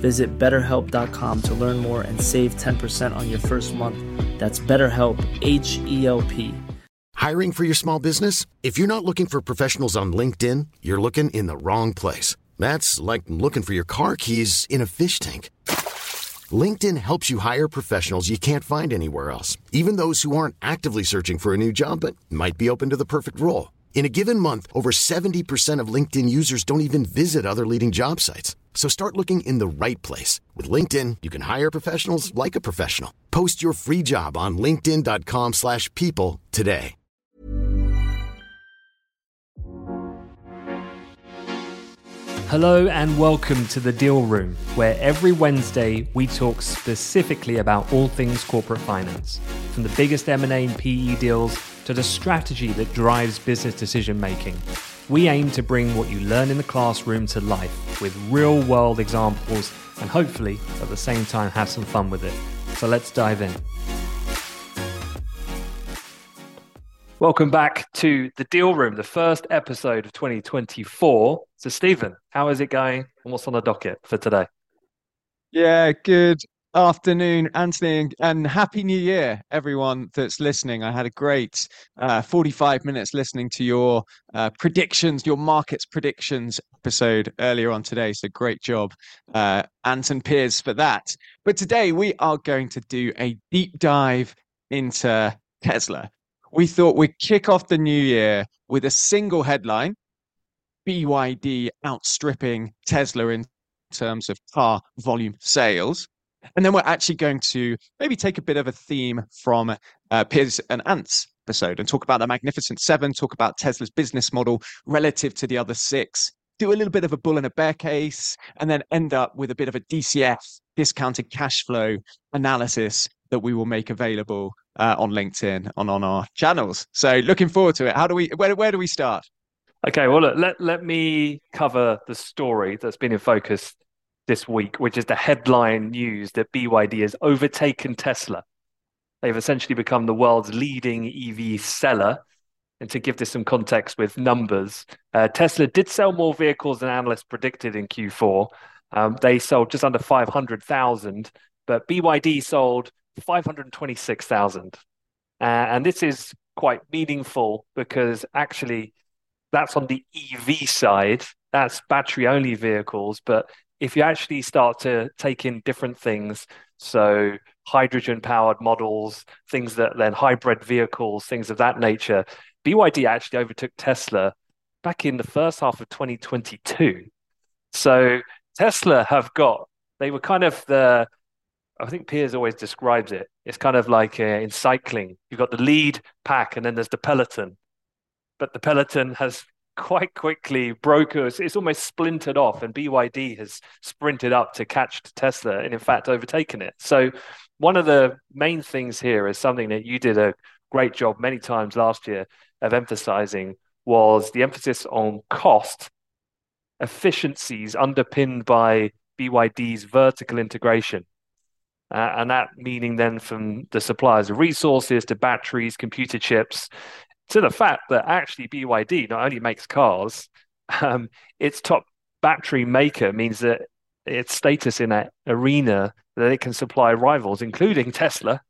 Visit betterhelp.com to learn more and save 10% on your first month. That's BetterHelp, H E L P. Hiring for your small business? If you're not looking for professionals on LinkedIn, you're looking in the wrong place. That's like looking for your car keys in a fish tank. LinkedIn helps you hire professionals you can't find anywhere else, even those who aren't actively searching for a new job but might be open to the perfect role. In a given month, over 70% of LinkedIn users don't even visit other leading job sites. So start looking in the right place. With LinkedIn, you can hire professionals like a professional. Post your free job on linkedin.com slash people today. Hello and welcome to The Deal Room, where every Wednesday we talk specifically about all things corporate finance. From the biggest M&A and PE deals to the strategy that drives business decision making. We aim to bring what you learn in the classroom to life with real world examples and hopefully at the same time have some fun with it. So let's dive in. Welcome back to the Deal Room, the first episode of 2024. So, Stephen, how is it going and what's on the docket for today? Yeah, good afternoon, Anthony, and happy new year, everyone that's listening. I had a great uh, 45 minutes listening to your uh, predictions, your markets predictions episode earlier on today. So great job, uh, Anton Piers, for that. But today we are going to do a deep dive into Tesla. We thought we'd kick off the new year with a single headline BYD outstripping Tesla in terms of car volume sales. And then we're actually going to maybe take a bit of a theme from uh, Piers and Ant's episode and talk about the Magnificent Seven, talk about Tesla's business model relative to the other six, do a little bit of a bull and a bear case, and then end up with a bit of a DCF, discounted cash flow analysis that we will make available uh, on LinkedIn and on our channels. So looking forward to it. How do we, where, where do we start? Okay, well, look, let, let me cover the story that's been in focus this week, which is the headline news that BYD has overtaken Tesla. They've essentially become the world's leading EV seller. And to give this some context with numbers, uh, Tesla did sell more vehicles than analysts predicted in Q4. Um, they sold just under 500,000, but BYD sold 526,000. Uh, and this is quite meaningful because actually that's on the EV side. That's battery only vehicles. But if you actually start to take in different things, so hydrogen powered models, things that then hybrid vehicles, things of that nature, BYD actually overtook Tesla back in the first half of 2022. So Tesla have got, they were kind of the, I think Piers always describes it. It's kind of like uh, in cycling, you've got the lead pack and then there's the peloton. But the peloton has quite quickly broke us. It's almost splintered off, and BYD has sprinted up to catch Tesla and, in fact, overtaken it. So, one of the main things here is something that you did a great job many times last year of emphasizing was the emphasis on cost efficiencies underpinned by BYD's vertical integration. Uh, and that meaning then from the suppliers of resources to batteries, computer chips, to the fact that actually BYD not only makes cars, um, its top battery maker means that its status in that arena that it can supply rivals, including Tesla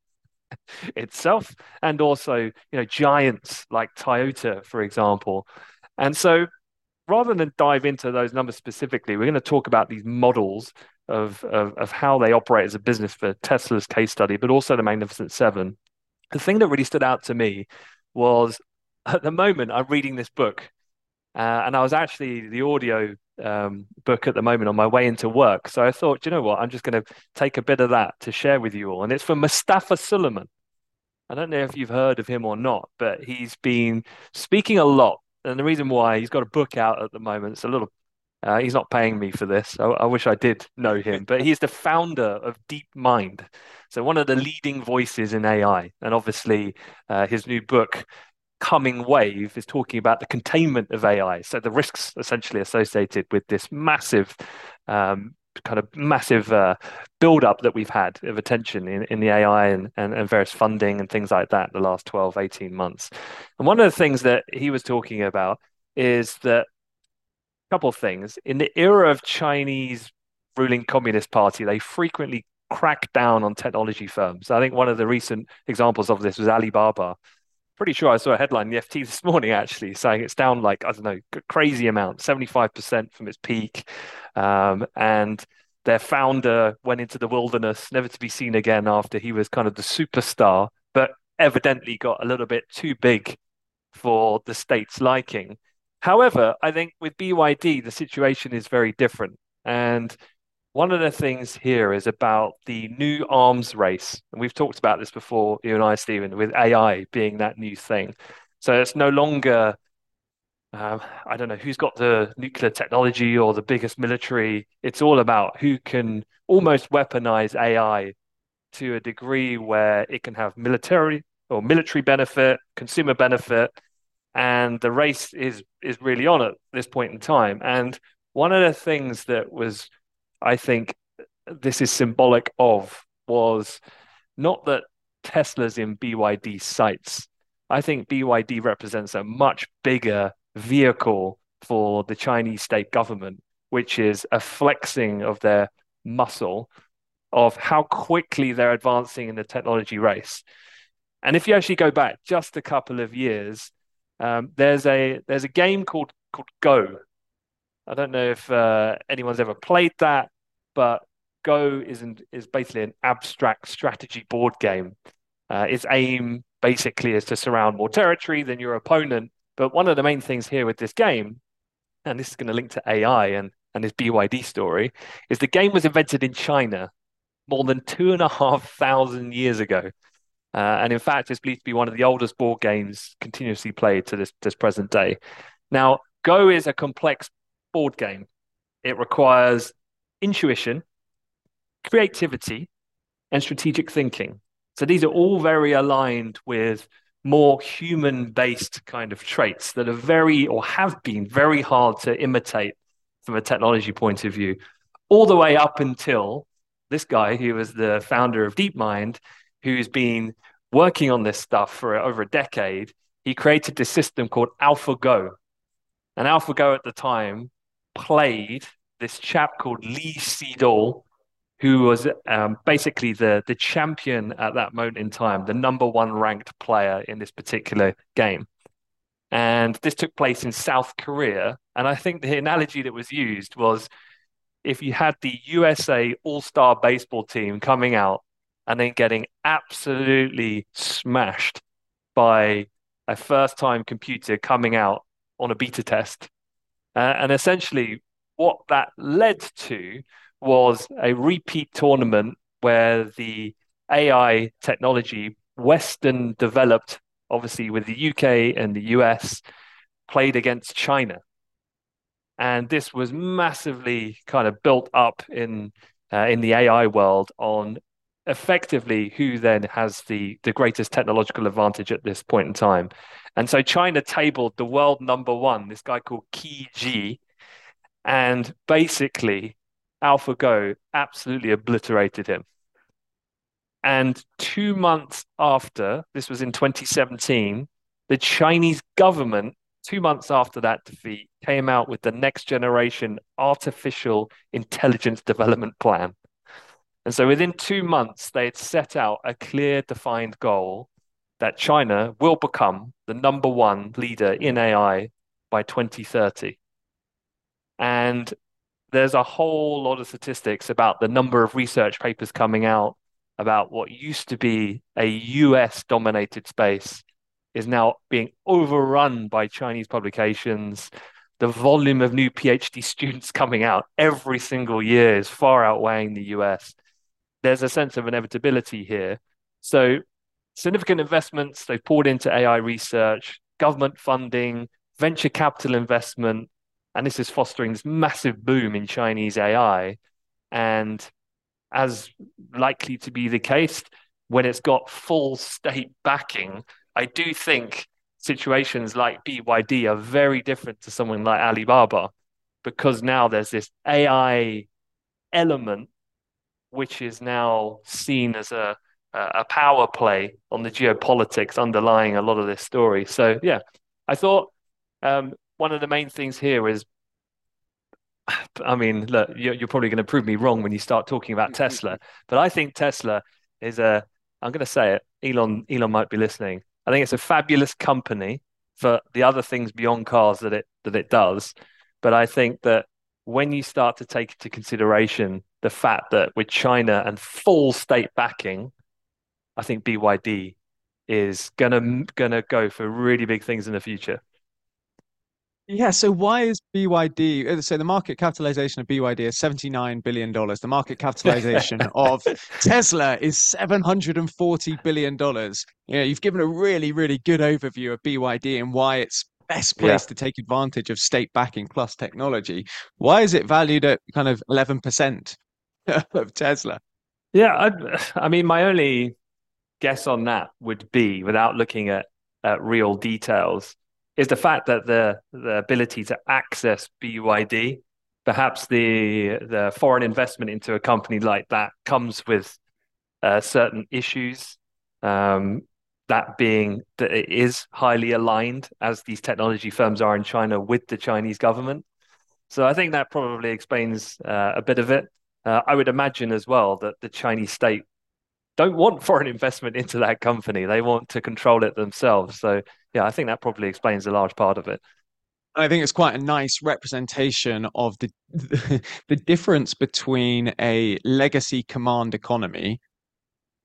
itself, and also you know giants like Toyota, for example. And so, rather than dive into those numbers specifically, we're going to talk about these models of, of, of how they operate as a business for Tesla's case study, but also the Magnificent Seven. The thing that really stood out to me was at the moment I'm reading this book, uh, and I was actually the audio um, book at the moment on my way into work. So I thought, you know what, I'm just going to take a bit of that to share with you all, and it's from Mustafa Suleyman. I don't know if you've heard of him or not, but he's been speaking a lot. And the reason why he's got a book out at the moment, it's a little, uh, he's not paying me for this. I, I wish I did know him, but he's the founder of DeepMind. So, one of the leading voices in AI. And obviously, uh, his new book, Coming Wave, is talking about the containment of AI. So, the risks essentially associated with this massive um, kind of massive uh, build up that we've had of attention in, in the AI and, and, and, various funding and things like that the last 12, 18 months. And one of the things that he was talking about is that a couple of things. In the era of Chinese ruling Communist Party, they frequently crack down on technology firms. I think one of the recent examples of this was Alibaba pretty sure I saw a headline in the FT this morning actually saying it's down like I don't know crazy amount, seventy five percent from its peak, um, and their founder went into the wilderness, never to be seen again after he was kind of the superstar, but evidently got a little bit too big for the state's liking. However, I think with BYD the situation is very different, and one of the things here is about the new arms race. And we've talked about this before, you and I, Stephen, with AI being that new thing. So it's no longer, um, I don't know, who's got the nuclear technology or the biggest military. It's all about who can almost weaponize AI to a degree where it can have military or military benefit, consumer benefit, and the race is is really on at this point in time. And one of the things that was I think this is symbolic of was not that Tesla's in BYD sites. I think BYD represents a much bigger vehicle for the Chinese state government, which is a flexing of their muscle of how quickly they're advancing in the technology race. And if you actually go back just a couple of years, um, there's a there's a game called called Go, I don't know if uh, anyone's ever played that, but Go is an, is basically an abstract strategy board game. Uh, its aim basically is to surround more territory than your opponent. But one of the main things here with this game, and this is going to link to AI and, and this BYD story, is the game was invented in China more than two and a half thousand years ago. Uh, and in fact, it's believed to be one of the oldest board games continuously played to this, this present day. Now, Go is a complex board game. It requires intuition, creativity, and strategic thinking. So these are all very aligned with more human based kind of traits that are very or have been very hard to imitate from a technology point of view, all the way up until this guy who was the founder of DeepMind, who's been working on this stuff for over a decade. He created this system called AlphaGo. And AlphaGo at the time played this chap called Lee Sedol, who was um, basically the the champion at that moment in time, the number one ranked player in this particular game. And this took place in South Korea. And I think the analogy that was used was if you had the USA All Star baseball team coming out and then getting absolutely smashed by a first time computer coming out on a beta test. Uh, and essentially, what that led to was a repeat tournament where the AI technology, Western developed, obviously with the UK and the US, played against China. And this was massively kind of built up in uh, in the AI world on effectively who then has the the greatest technological advantage at this point in time. And so China tabled the world number one, this guy called Ke Jie, and basically, AlphaGo absolutely obliterated him. And two months after, this was in 2017, the Chinese government, two months after that defeat, came out with the next generation artificial intelligence development plan. And so within two months, they had set out a clear, defined goal that China will become the number one leader in AI by 2030. And there's a whole lot of statistics about the number of research papers coming out about what used to be a US dominated space is now being overrun by Chinese publications. The volume of new PhD students coming out every single year is far outweighing the US. There's a sense of inevitability here. So, significant investments they've poured into AI research, government funding, venture capital investment, and this is fostering this massive boom in Chinese AI. And as likely to be the case, when it's got full state backing, I do think situations like BYD are very different to someone like Alibaba because now there's this AI element which is now seen as a a power play on the geopolitics underlying a lot of this story. So yeah, I thought um, one of the main things here is, I mean, look, you're, you're probably going to prove me wrong when you start talking about Tesla, but I think Tesla is a, I'm going to say it, Elon, Elon might be listening. I think it's a fabulous company for the other things beyond cars that it that it does. But I think that when you start to take into consideration the fact that with China and full state backing, I think BYD is gonna gonna go for really big things in the future. Yeah, so why is BYD, uh, so the market capitalization of BYD is $79 billion. The market capitalization of Tesla is $740 billion. You know, you've given a really, really good overview of BYD and why it's best place yeah. to take advantage of state backing plus technology. Why is it valued at kind of 11% of Tesla? Yeah, I, I mean, my only guess on that would be, without looking at, at real details, is the fact that the the ability to access BYD, perhaps the the foreign investment into a company like that comes with uh, certain issues. Um, that being that it is highly aligned, as these technology firms are in China, with the Chinese government. So I think that probably explains uh, a bit of it. Uh, I would imagine as well that the Chinese state don't want foreign investment into that company. They want to control it themselves. So yeah, I think that probably explains a large part of it. I think it's quite a nice representation of the the difference between a legacy command economy,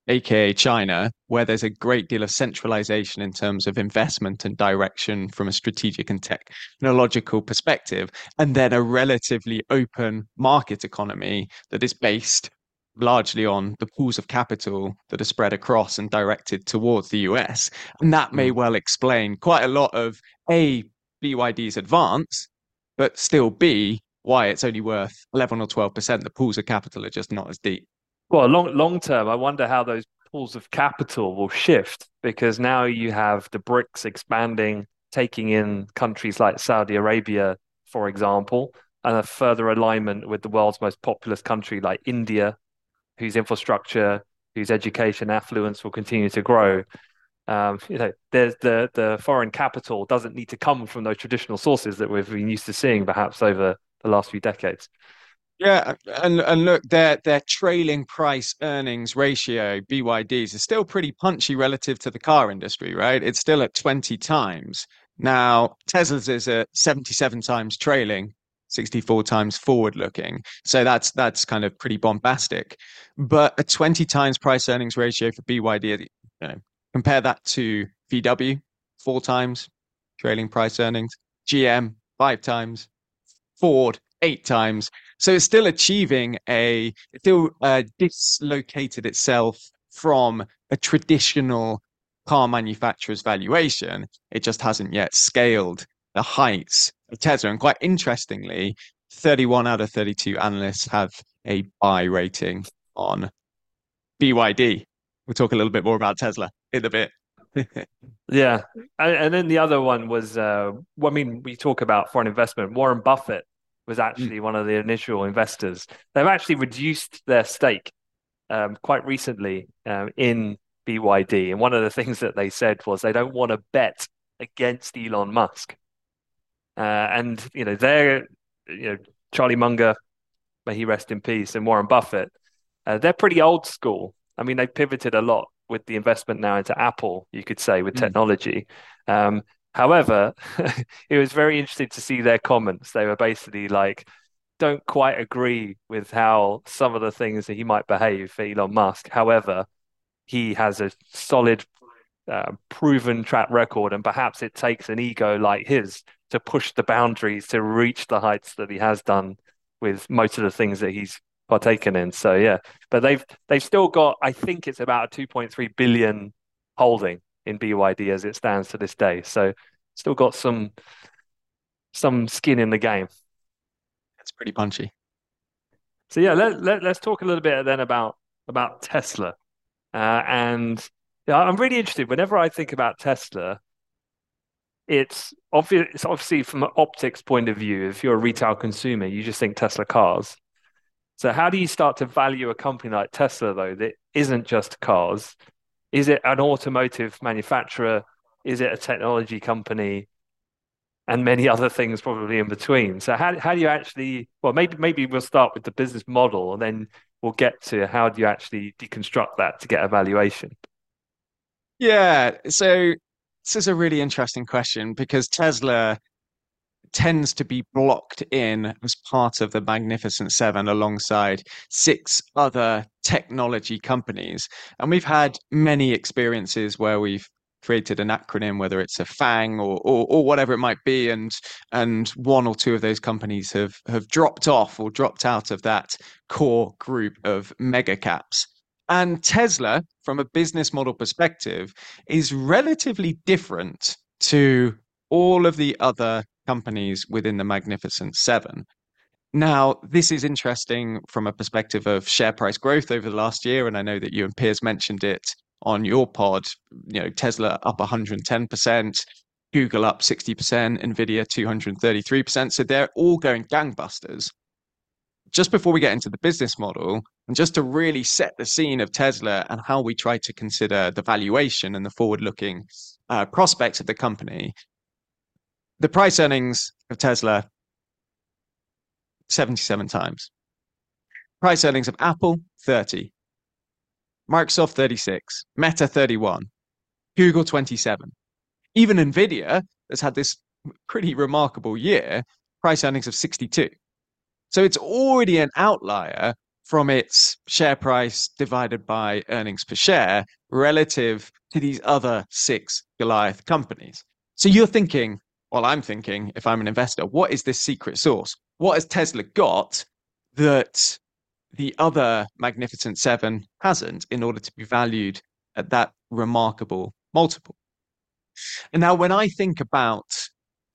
aka China, where there's a great deal of centralization in terms of investment and direction from a strategic and technological perspective, and then a relatively open market economy that is based largely on the pools of capital that are spread across and directed towards the US. And that may mm. well explain quite a lot of A, BYD's advance, but still B, why it's only worth 11 or 12%. The pools of capital are just not as deep. Well, long long term, I wonder how those pools of capital will shift because now you have the BRICS expanding, taking in countries like Saudi Arabia, for example, and a further alignment with the world's most populous country like India, whose infrastructure, whose education affluence will continue to grow. Um, you know, there's the the foreign capital doesn't need to come from those traditional sources that we've been used to seeing, perhaps over the last few decades. Yeah, and and look, their their trailing price earnings ratio BYDs is still pretty punchy relative to the car industry, right? It's still at 20 times. Now, Tesla's is at 77 times trailing, 64 times forward looking. So that's that's kind of pretty bombastic. But a 20 times price earnings ratio for BYD, you know, compare that to VW, four times trailing price earnings, GM, five times, Ford, eight times. So it's still achieving a, it still uh, dislocated itself from a traditional car manufacturer's valuation. It just hasn't yet scaled the heights of Tesla. And quite interestingly, 31 out of 32 analysts have a buy rating on BYD. We'll talk a little bit more about Tesla in a bit. yeah. And, and, then the other one was, uh, well, I mean, we talk about foreign investment. Warren Buffett was hmm. actually mm. one of the initial investors. They've actually reduced their stake um, quite recently um, in BYD. And one of the things that they said was they don't want to bet against Elon Musk. Uh, and you know, they're you know Charlie Munger, may he rest in peace, and Warren Buffett. Uh, they're pretty old school. I mean, they pivoted a lot with the investment now into Apple, you could say, with mm. technology. Um, however, it was very interesting to see their comments. They were basically like, don't quite agree with how some of the things that he might behave for Elon Musk. However, he has a solid uh, proven track record, and perhaps it takes an ego like his to push the boundaries to reach the heights that he has done with most of the things that he's partaken in. So yeah, but they've they've still got I think it's about a 2.3 billion holding in BYD as it stands to this day. So still got some some skin in the game. It's pretty punchy. So yeah, let, let us talk a little bit then about about Tesla, uh, and yeah, I'm really interested. Whenever I think about Tesla, it's obvious. It's obviously from an optics point of view. If you're a retail consumer, you just think Tesla cars. So how do you start to value a company like Tesla though that isn't just cars? Is it an automotive manufacturer? Is it a technology company? and many other things probably in between. So how how do you actually well maybe maybe we'll start with the business model and then we'll get to how do you actually deconstruct that to get a valuation. Yeah, so this is a really interesting question because Tesla tends to be blocked in as part of the Magnificent Seven alongside six other technology companies. And we've had many experiences where we've created an acronym, whether it's a FANG or, or, or whatever it might be, and and one or two of those companies have have dropped off or dropped out of that core group of mega caps. And Tesla, from a business model perspective, is relatively different to all of the other companies within the Magnificent Seven. Now, this is interesting from a perspective of share price growth over the last year, and I know that you and Piers mentioned it on your pod, you know, Tesla up 110%, Google up 60%, Nvidia 233%. So they're all going gangbusters. Just before we get into the business model, and just to really set the scene of Tesla and how we try to consider the valuation and the forward looking uh, prospects of the company, the price earnings of Tesla 77 times. Price earnings of Apple 30. Microsoft 36, Meta 31, Google 27. Even Nvidia has had this pretty remarkable year, price earnings of 62. So it's already an outlier from its share price divided by earnings per share relative to these other six Goliath companies. So you're thinking, well, I'm thinking, if I'm an investor, what is this secret sauce? What has Tesla got that the other Magnificent Seven hasn't in order to be valued at that remarkable multiple. And now, when I think about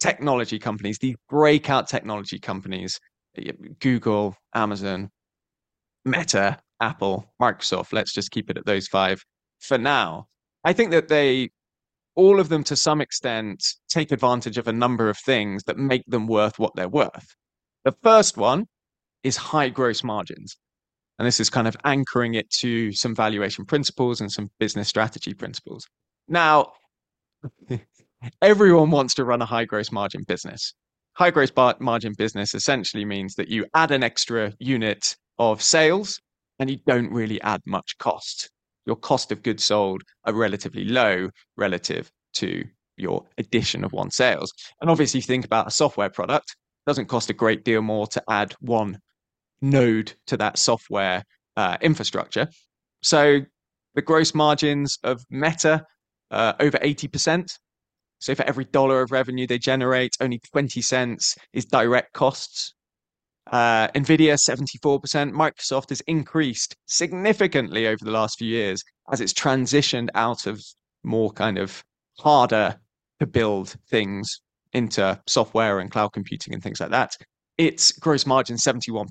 technology companies, these breakout technology companies, Google, Amazon, Meta, Apple, Microsoft, let's just keep it at those five for now. I think that they, all of them to some extent, take advantage of a number of things that make them worth what they're worth. The first one is high gross margins. And this is kind of anchoring it to some valuation principles and some business strategy principles. Now, everyone wants to run a high gross margin business. High gross margin business essentially means that you add an extra unit of sales and you don't really add much cost. Your cost of goods sold are relatively low relative to your addition of one sales. And obviously, think about a software product, it doesn't cost a great deal more to add one node to that software uh, infrastructure. So the gross margins of Meta uh, over 80%. So for every dollar of revenue they generate, only 20 cents is direct costs. Uh, Nvidia 74%. Microsoft has increased significantly over the last few years as it's transitioned out of more kind of harder to build things into software and cloud computing and things like that its gross margin 71%.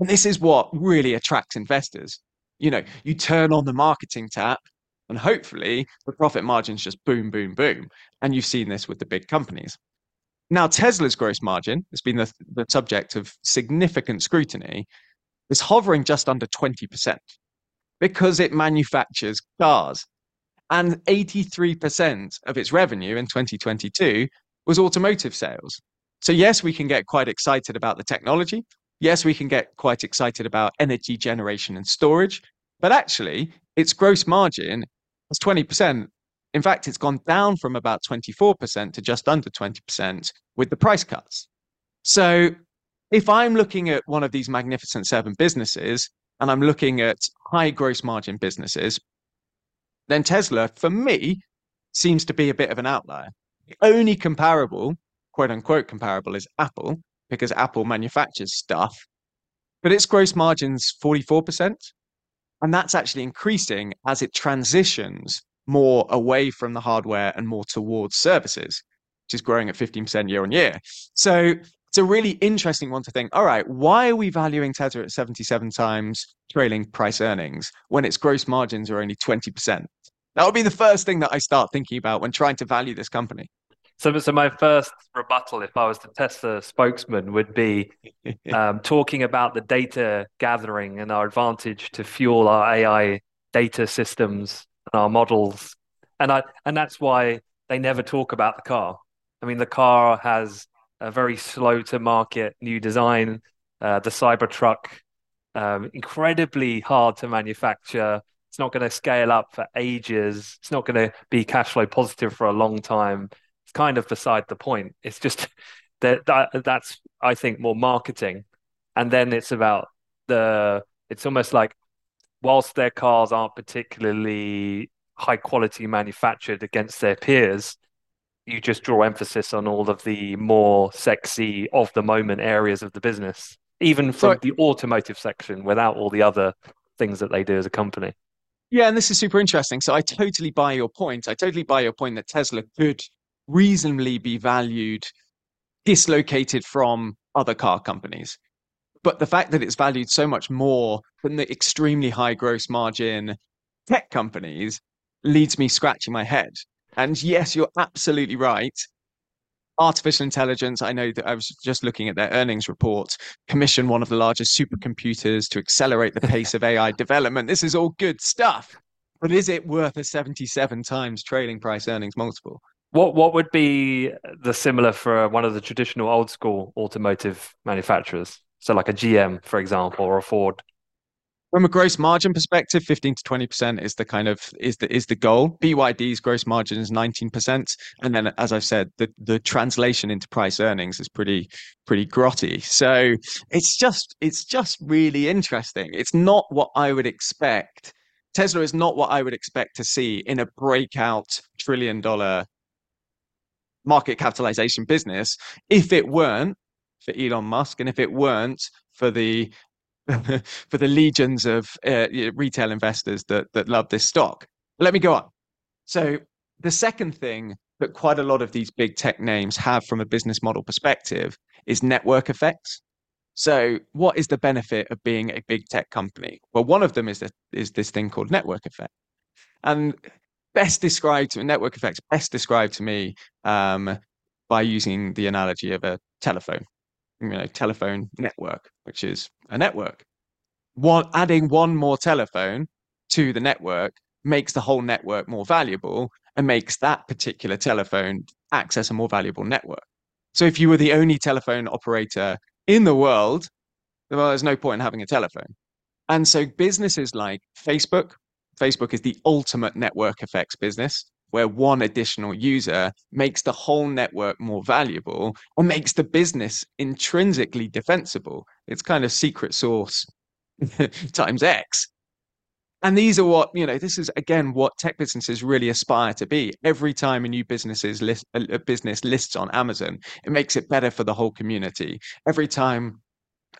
And this is what really attracts investors. You know, you turn on the marketing tap and hopefully the profit margins just boom, boom, boom. And you've seen this with the big companies. Now, Tesla's gross margin has been the, the subject of significant scrutiny, is hovering just under 20% because it manufactures cars. And 83% of its revenue in 2022 was automotive sales. So, yes, we can get quite excited about the technology. Yes, we can get quite excited about energy generation and storage. But actually, its gross margin is 20%. In fact, it's gone down from about 24% to just under 20% with the price cuts. So, if I'm looking at one of these Magnificent Seven businesses and I'm looking at high gross margin businesses, then Tesla, for me, seems to be a bit of an outlier. The only comparable, quote unquote comparable, is Apple, because Apple manufactures stuff, but its gross margin's 44%. And that's actually increasing as it transitions more away from the hardware and more towards services, which is growing at 15% year on year. So it's a really interesting one to think all right, why are we valuing Tesla at 77 times trailing price earnings when its gross margins are only 20%? That would be the first thing that I start thinking about when trying to value this company. So, so my first rebuttal, if I was the Tesla spokesman, would be um, talking about the data gathering and our advantage to fuel our AI data systems and our models, and I and that's why they never talk about the car. I mean, the car has a very slow to market new design. Uh, the Cybertruck, um, incredibly hard to manufacture. It's not going to scale up for ages. It's not going to be cash flow positive for a long time kind of beside the point. It's just that, that that's I think more marketing, and then it's about the. It's almost like whilst their cars aren't particularly high quality manufactured against their peers, you just draw emphasis on all of the more sexy of the moment areas of the business, even from so, the automotive section, without all the other things that they do as a company. Yeah, and this is super interesting. So I totally buy your point. I totally buy your point that Tesla could reasonably be valued dislocated from other car companies. But the fact that it's valued so much more than the extremely high gross margin tech companies leads me scratching my head. And yes, you're absolutely right. Artificial intelligence, I know that I was just looking at their earnings report, commission one of the largest supercomputers to accelerate the pace of AI development. This is all good stuff. But is it worth a 77 times trailing price earnings multiple? What what would be the similar for one of the traditional old school automotive manufacturers? So like a GM, for example, or a Ford. From a gross margin perspective, 15 to 20% is the kind of is the is the goal. BYD's gross margin is 19%. And then as I've said, the, the translation into price earnings is pretty pretty grotty. So it's just it's just really interesting. It's not what I would expect. Tesla is not what I would expect to see in a breakout trillion dollar market capitalization business if it weren't for Elon Musk and if it weren't for the for the legions of uh, retail investors that that love this stock. Let me go on. So the second thing that quite a lot of these big tech names have from a business model perspective is network effects. So what is the benefit of being a big tech company? Well, one of them is is this thing called network effect. And best described to network effects best described to me um, by using the analogy of a telephone you know telephone network which is a network. One adding one more telephone to the network makes the whole network more valuable and makes that particular telephone access a more valuable network. So if you were the only telephone operator in the world well there's no point in having a telephone. And so businesses like facebook Facebook is the ultimate network effects business where one additional user makes the whole network more valuable or makes the business intrinsically defensible. It's kind of secret source times X. And these are what, you know, this is again what tech businesses really aspire to be. Every time a new business is list, a business lists on Amazon, it makes it better for the whole community. Every time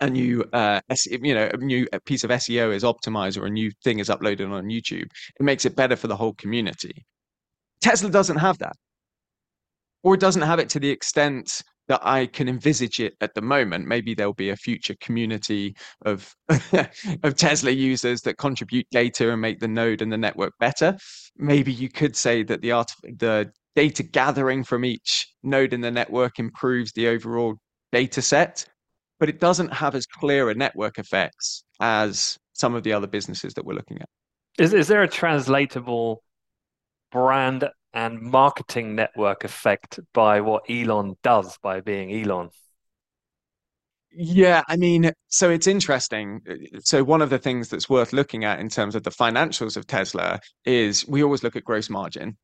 a new uh you know a new piece of SEO is optimized or a new thing is uploaded on YouTube it makes it better for the whole community. Tesla doesn't have that. Or it doesn't have it to the extent that I can envisage it at the moment. Maybe there'll be a future community of of Tesla users that contribute data and make the node and the network better. Maybe you could say that the art the data gathering from each node in the network improves the overall data set but it doesn't have as clear a network effects as some of the other businesses that we're looking at. Is is there a translatable brand and marketing network effect by what Elon does by being Elon? Yeah, I mean, so it's interesting. So one of the things that's worth looking at in terms of the financials of Tesla is we always look at gross margin,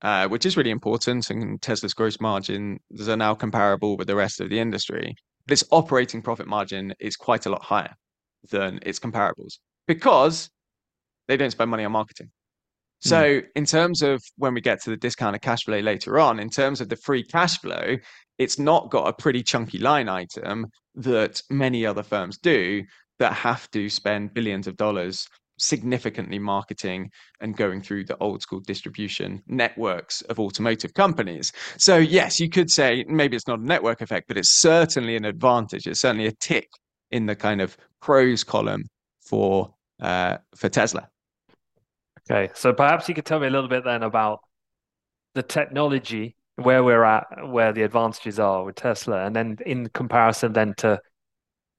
uh, which is really important. And Tesla's gross margins are now comparable with the rest of the industry this operating profit margin is quite a lot higher than its comparables because they don't spend money on marketing. So, mm. in terms of when we get to the discounted cash flow later on, in terms of the free cash flow, it's not got a pretty chunky line item that many other firms do that have to spend billions of dollars significantly marketing and going through the old school distribution networks of automotive companies. So, yes, you could say maybe it's not a network effect, but it's certainly an advantage. It's certainly a tick in the kind of pros column for uh, for Tesla. Okay, so perhaps you could tell me a little bit then about the technology, where we're at, where the advantages are with Tesla, and then in comparison then to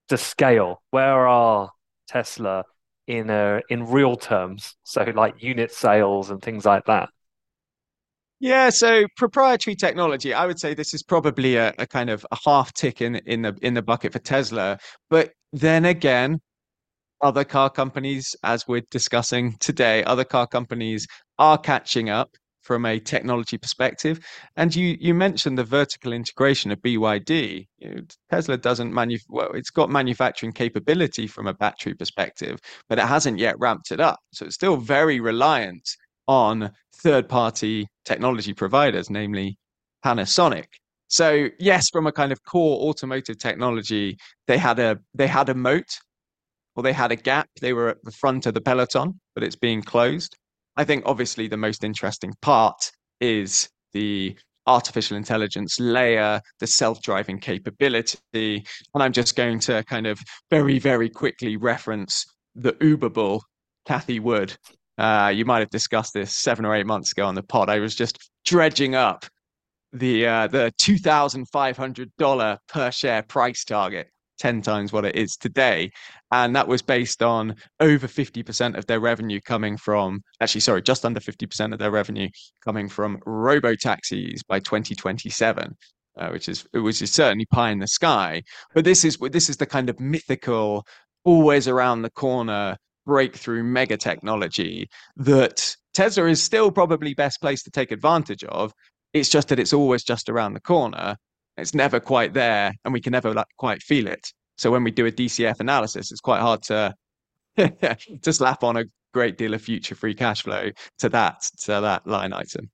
the scale, where are Tesla in uh, in real terms, so like unit sales and things like that. Yeah, so proprietary technology, I would say this is probably a, a kind of a half tick in in the in the bucket for Tesla. But then again, other car companies, as we're discussing today, other car companies are catching up from a technology perspective. And you you mentioned the vertical integration of BYD. You know, Tesla doesn't manu- well, it's got manufacturing capability from a battery perspective, but it hasn't yet ramped it up. So it's still very reliant on third-party technology providers, namely Panasonic. So yes, from a kind of core automotive technology, they had a they had a moat or they had a gap. They were at the front of the peloton, but it's being closed. I think obviously the most interesting part is the artificial intelligence layer, the self driving capability. And I'm just going to kind of very, very quickly reference the Uber bull, Cathie Wood. Uh, you might have discussed this seven or eight months ago on the pod. I was just dredging up the uh, the two thousand five hundred dollar per share price target 10 times what it is today. And that was based on over 50% of their revenue coming from, actually, sorry, just under 50% of their revenue coming from robo taxis by 2027. Uh, which is which is certainly pie in the sky, but this is this is the kind of mythical, always around the corner breakthrough mega technology that Tesla is still probably best placed to take advantage of. It's just that it's always just around the corner, it's never quite there and we can never like, quite feel it. So when we do a DCF analysis, it's quite hard to to slap on a great deal of future free cash flow to that to that line item.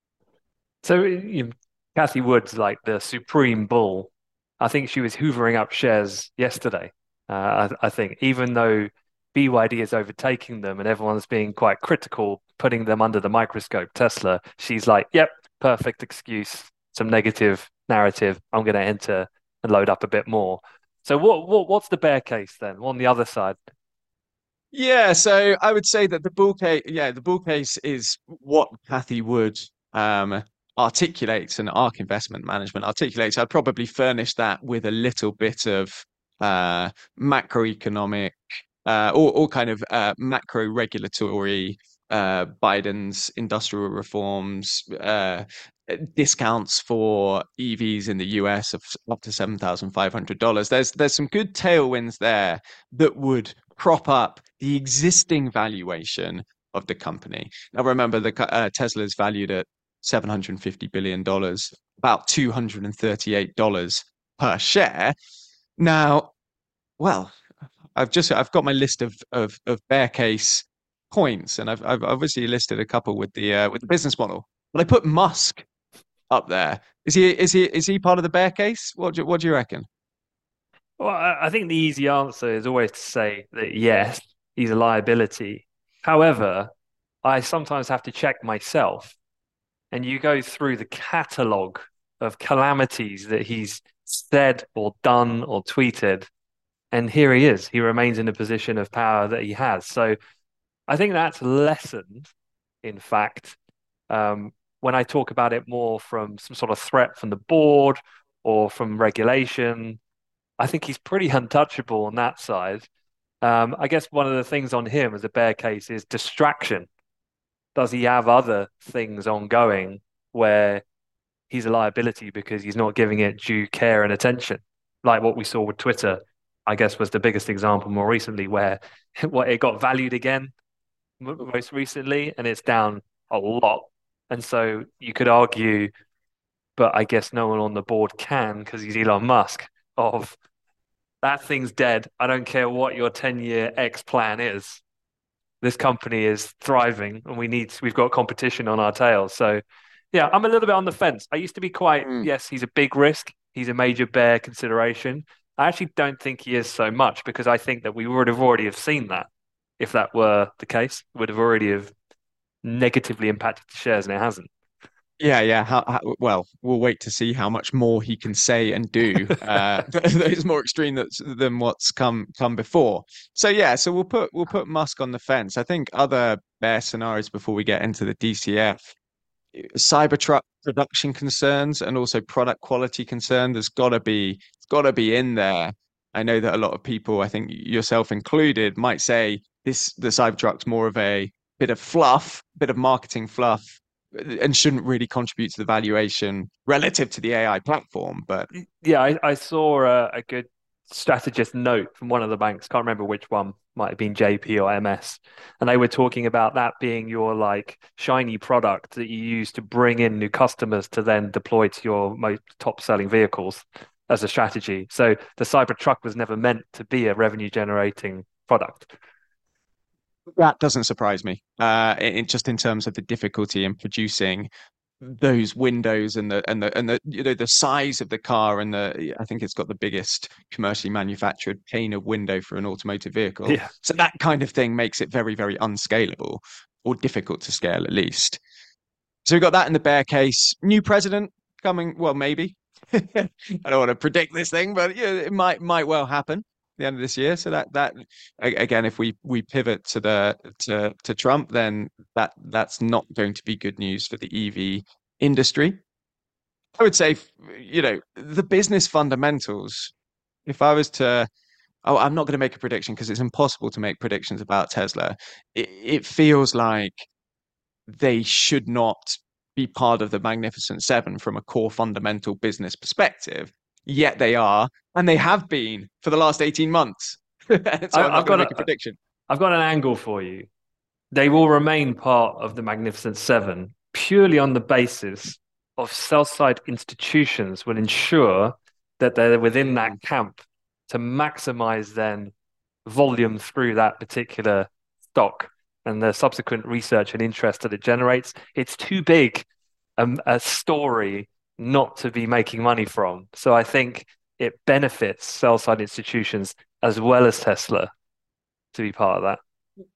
So you know, Cathie Wood's like the supreme bull. I think she was hoovering up shares yesterday. Uh, I, I think even though BYD is overtaking them and everyone's being quite critical, putting them under the microscope, Tesla, she's like, yep, perfect excuse, some negative narrative, I'm going to enter and load up a bit more. So what, what what's the bear case then on the other side? Yeah, so I would say that the bull case, yeah, the bull case is what Cathie Wood um, articulates and ARK Investment Management articulates. I'd probably furnish that with a little bit of uh, macroeconomic uh, or, or kind of uh, macro regulatory uh, Biden's industrial reforms, uh, discounts for EVs in the US of up to seven thousand five hundred dollars. There's there's some good tailwinds there that would prop up the existing valuation of the company. Now remember, the uh, valued at seven hundred fifty billion dollars, about two hundred and thirty-eight dollars per share. Now, well, I've just I've got my list of of, of bear case points, and I've I've obviously listed a couple with the uh, with the business model. But I put Musk up there. Is he is he is he part of the bear case? What do, what do you reckon? Well, I think the easy answer is always to say that yes, he's a liability. However, I sometimes have to check myself, and you go through the catalogue of calamities that he's said or done or tweeted, and here he is. He remains in a position of power that he has. So, I think that's lessened, in fact, um, when I talk about it more from some sort of threat from the board or from regulation, I think he's pretty untouchable on that side. Um, I guess one of the things on him as a bear case is distraction. Does he have other things ongoing where he's a liability because he's not giving it due care and attention? Like what we saw with Twitter, I guess was the biggest example more recently, where what it got valued again most recently, and it's down a lot and so you could argue, but I guess no one on the board can because he's Elon Musk, of that thing's dead. I don't care what your 10 year X plan is. this company is thriving and we need we've got competition on our tails. So yeah, I'm a little bit on the fence. I used to be quite mm. yes, he's a big risk. He's a major bear consideration. I actually don't think he is so much because I think that we would have already have seen that if that were the case, would have already have negatively impacted the shares and it hasn't. Yeah, yeah. How, how, well, we'll wait to see how much more he can say and do. Uh, is more extreme that's, than what's come come before. So yeah, so we'll put we'll put Musk on the fence. I think other bear scenarios before we get into the DCF, Cybertruck production concerns and also product quality concern. There's got to be it's got to be in there. I know that a lot of people, I think yourself included, might say this the Cybertruck's more of a bit of fluff, bit of marketing fluff uh, and shouldn't really contribute to the valuation relative to the AI platform. But yeah, I, I saw a, a, good strategist note from one of the banks. Can't remember which one. Might have been JP or MS, and they were talking about that being your like shiny product that you use to bring in new customers to then deploy to your most top selling vehicles as a strategy. So the Cybertruck was never meant to be a revenue generating product that doesn't surprise me. Uh, in, just in terms of the difficulty in producing those windows and the and the and the you know the size of the car and the I think it's got the biggest commercially manufactured pane of window for an automotive vehicle. Yeah. So that kind of thing makes it very very unscalable or difficult to scale at least. So we've got that in the bear case. New president coming. Well, maybe. I don't want to predict this thing, but yeah, it might might well happen the end of this year. So that that again, if we we pivot to the to to Trump, then that that's not going to be good news for the EV industry. I would say, you know, the business fundamentals. If I was to, oh, I'm not going to make a prediction because it's impossible to make predictions about Tesla. It, it feels like they should not be part of the Magnificent Seven from a core fundamental business perspective yet they are, and they have been for the last 18 months. so I, have got a, a prediction. I've got an angle for you. They will remain part of the Magnificent Seven purely on the basis of sell side institutions will ensure that they're within that camp to maximize then volume through that particular stock and the subsequent research and interest that it generates. It's too big um, a story not to be making money from. So I think it benefits sell side institutions as well as Tesla to be part of that.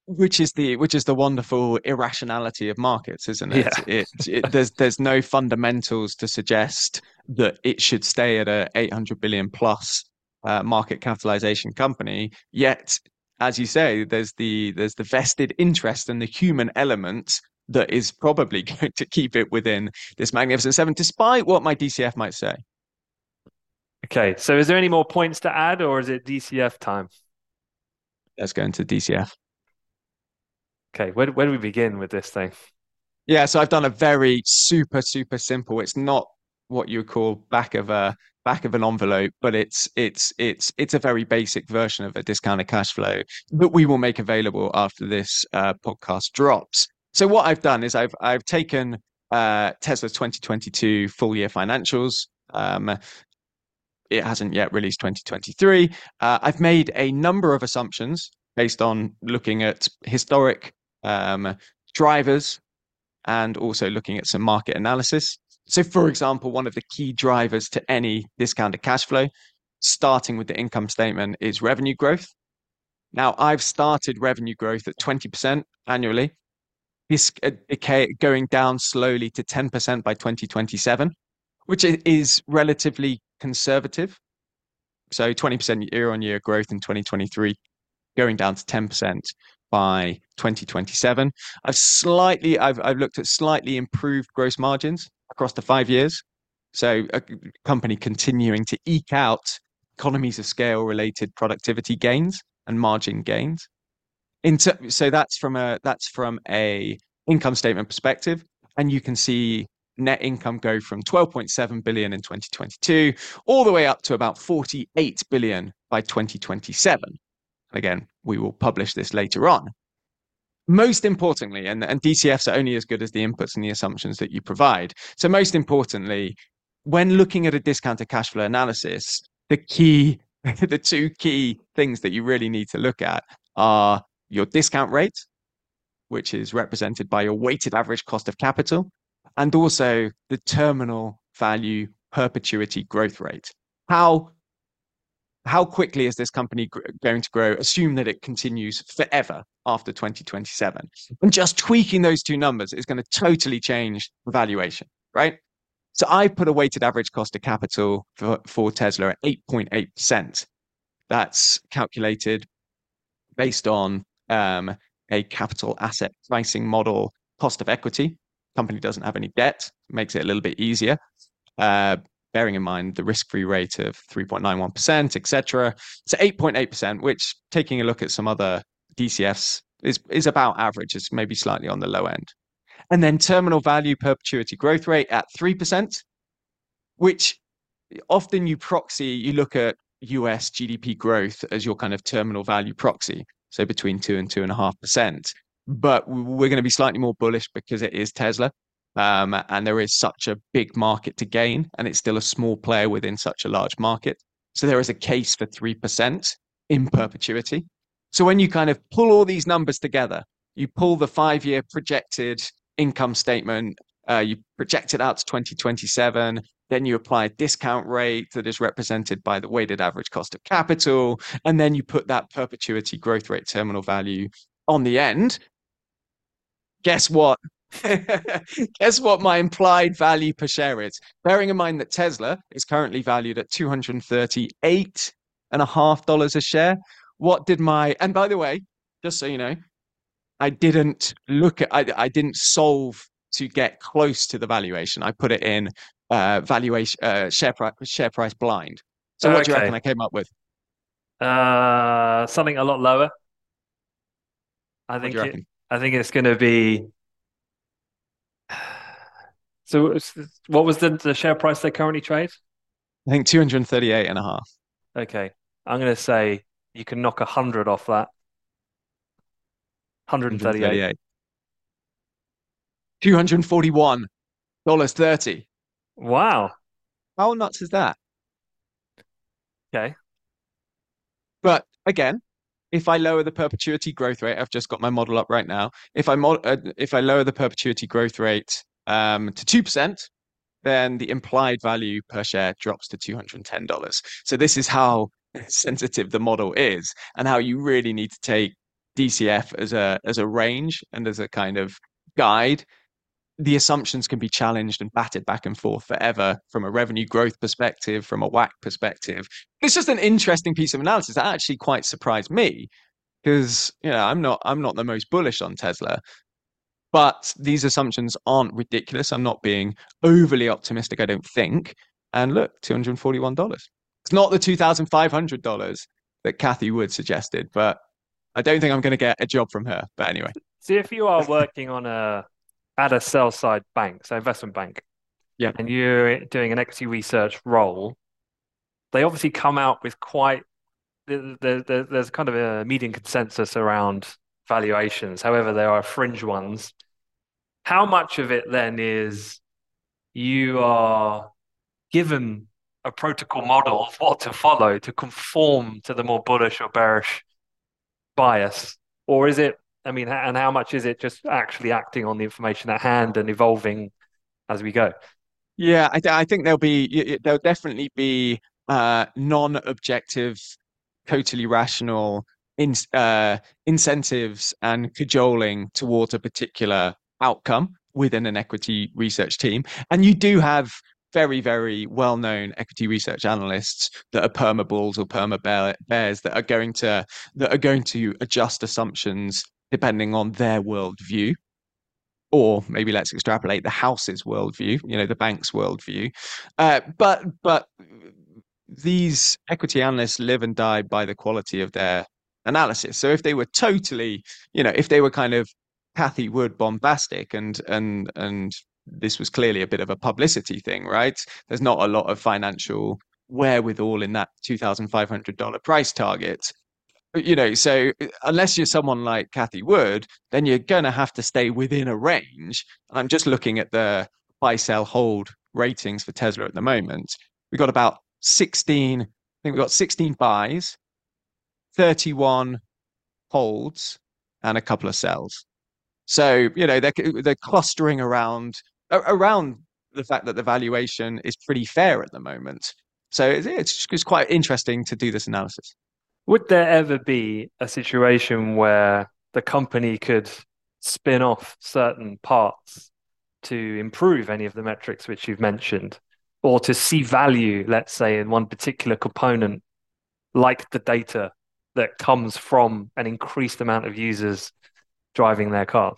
Which is the which is the wonderful irrationality of markets, isn't it? Yeah. It, it, there's there's no fundamentals to suggest that it should stay at a 800 billion plus uh, market capitalization company. Yet, as you say, there's the there's the vested interest and the human element that is probably going to keep it within this magnificent seven, despite what my DCF might say. Okay, so is there any more points to add, or is it DCF time? Let's go into DCF. Okay, where, where do we begin with this thing? Yeah, so I've done a very super super simple. It's not what you would call back of a back of an envelope, but it's it's it's it's a very basic version of a discounted cash flow that we will make available after this uh, podcast drops. So what I've done is I've I've taken uh, Tesla's 2022 full year financials. Um, it hasn't yet released 2023. Uh, I've made a number of assumptions based on looking at historic um, drivers and also looking at some market analysis. So, for example, one of the key drivers to any discounted cash flow, starting with the income statement, is revenue growth. Now, I've started revenue growth at 20% annually this uh, decay going down slowly to 10% by 2027, which is relatively conservative. So 20% year on year growth in 2023, going down to 10% by 2027. I've slightly, I've, I've looked at slightly improved gross margins across the five years. So a company continuing to eke out economies of scale related productivity gains and margin gains. Ter- so that's from a that's from a income statement perspective, and you can see net income go from 12.7 billion in 2022 all the way up to about 48 billion by 2027. And Again, we will publish this later on. Most importantly, and, and DCFs are only as good as the inputs and the assumptions that you provide. So, most importantly, when looking at a discounted cash flow analysis, the key, the two key things that you really need to look at are your discount rate which is represented by your weighted average cost of capital, and also the terminal value perpetuity growth rate. How how quickly is this company going to grow? Assume that it continues forever after 2027. And just tweaking those two numbers is going to totally change the valuation, right? So I put a weighted average cost of capital for, for Tesla at 8.8%. That's calculated based on um, a capital asset pricing model, cost of equity. Company doesn't have any debt, makes it a little bit easier. Uh, bearing in mind the risk-free rate of 3.91%, etc. So 8.8%, which taking a look at some other DCFs is is about average. It's maybe slightly on the low end. And then terminal value perpetuity growth rate at 3%, which often you proxy, you look at US GDP growth as your kind of terminal value proxy. So between two and two and a half percent. But we're going to be slightly more bullish because it is Tesla. Um, and there is such a big market to gain, and it's still a small player within such a large market. So there is a case for 3% in perpetuity. So when you kind of pull all these numbers together, you pull the five year projected income statement, uh, you project it out to 2027, then you apply a discount rate that is represented by the weighted average cost of capital, and then you put that perpetuity growth rate terminal value on the end. Guess what? Guess what my implied value per share is? Bearing in mind that Tesla is currently valued at $238 and a half dollars a share. What did my and by the way, just so you know, I didn't look at I, I didn't solve to get close to the valuation. I put it in uh, valuation uh, share price share price blind. So what okay. do you reckon I came up with? Uh, something a lot lower. I think it, I think it's going to be so what was the, the share price they currently trade? I think 238 and a half. Okay. I'm going to say you can knock 100 off that. 138. 241 dollars 30. Wow. How nuts is that? Okay. But again, if I lower the perpetuity growth rate, I've just got my model up right now. If I mod, uh, if I lower the perpetuity growth rate um, to 2%, then the implied value per share drops to $210. So this is how sensitive the model is and how you really need to take DCF as a as a range and as a kind of guide. The assumptions can be challenged and batted back and forth forever from a revenue growth perspective, from a WACC perspective. It's just an interesting piece of analysis that actually quite surprised me because you know I'm not I'm not the most bullish on Tesla, but these assumptions aren't ridiculous. I'm not being overly optimistic, I don't think. And look, $241. It's not the $2,500 that Cathie Wood suggested, but I don't think I'm going to get a job from her. But anyway. See, if you are working on a at a sell side bank, so investment bank, yeah, and you're doing an equity research role, they obviously come out with quite there's kind of a median consensus around valuations. However, there are fringe ones. How much of it then is you are given a protocol model of what to follow to conform to the more bullish or bearish bias? Or is it, I mean, and how much is it just actually acting on the information at hand and evolving as we go? Yeah, I, I think there'll be, there'll definitely be uh, non objective, totally rational in, uh, incentives and cajoling towards a particular outcome within an equity research team. And you do have very, very well known equity research analysts that are perma bulls or perma bears that are going to that are going to adjust assumptions depending on their worldview. Or maybe let's extrapolate the house's worldview, you know, the bank's worldview. Uh, but but these equity analysts live and die by the quality of their analysis. So if they were totally, you know, if they were kind of Cathie Wood bombastic and and and this was clearly a bit of a publicity thing, right? There's not a lot of financial wherewithal in that $2,500 price target. You know, so uh, unless you're someone like Cathie Wood, then you're going to have to stay within a range. And I'm just looking at the buy, sell, hold ratings for Tesla at the moment. We've got about 16, I think we've got 16 buys, 31 holds, and a couple of sells. So you know they're they're clustering around around the fact that the valuation is pretty fair at the moment. So it's, it's quite interesting to do this analysis. Would there ever be a situation where the company could spin off certain parts to improve any of the metrics which you've mentioned, or to see value, let's say, in one particular component, like the data that comes from an increased amount of users driving their cars?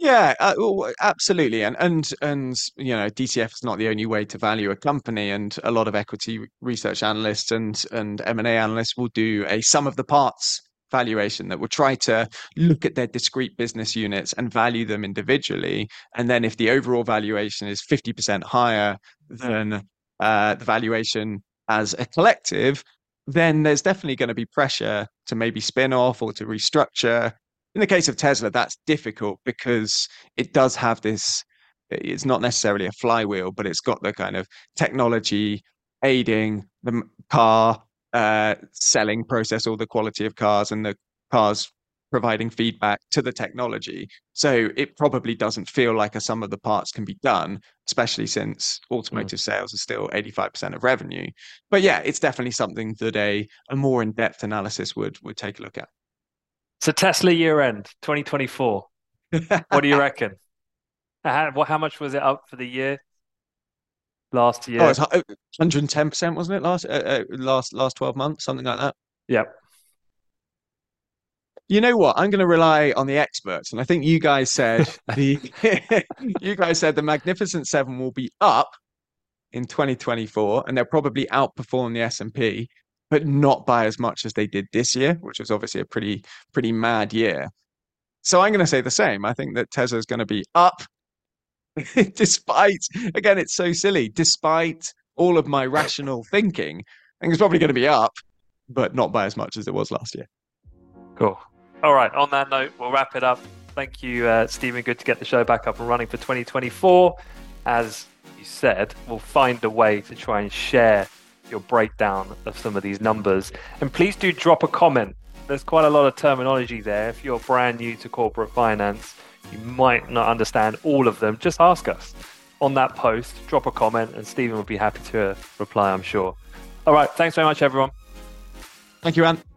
Yeah, uh, absolutely, and and and you know, DCF is not the only way to value a company, and a lot of equity research analysts and and M and A analysts will do a sum of the parts valuation that will try to look at their discrete business units and value them individually, and then if the overall valuation is fifty percent higher than uh, the valuation as a collective, then there's definitely going to be pressure to maybe spin off or to restructure in the case of Tesla, that's difficult because it does have this. It's not necessarily a flywheel, but it's got the kind of technology aiding the car uh, selling process or the quality of cars and the cars providing feedback to the technology. So it probably doesn't feel like a sum of the parts can be done, especially since mm. automotive mm. sales are still 85% of revenue. But yeah, it's definitely something that a, a more in-depth analysis would would take a look at. So Tesla year end 2024. what do you reckon? How, how much was it up for the year? Last year, oh, it's 110 percent, wasn't it? Last uh, uh, last last 12 months, something like that. Yep. You know what? I'm going to rely on the experts, and I think you guys said the you guys said the Magnificent Seven will be up in 2024, and they'll probably outperform the S and P but not by as much as they did this year, which was obviously a pretty pretty mad year. So I'm going to say the same. I think that Tesla is going to be up, despite again, it's so silly. Despite all of my rational thinking, I think it's probably going to be up, but not by as much as it was last year. Cool. All right. On that note, we'll wrap it up. Thank you, uh, Stephen. Good to get the show back up and running for 2024. As you said, we'll find a way to try and share your breakdown of some of these numbers. And please do drop a comment. There's quite a lot of terminology there. If you're brand new to corporate finance, you might not understand all of them. Just ask us on that post, drop a comment, and Stephen will be happy to uh, reply, I'm sure. All right. Thanks very much, everyone. Thank you, Ant.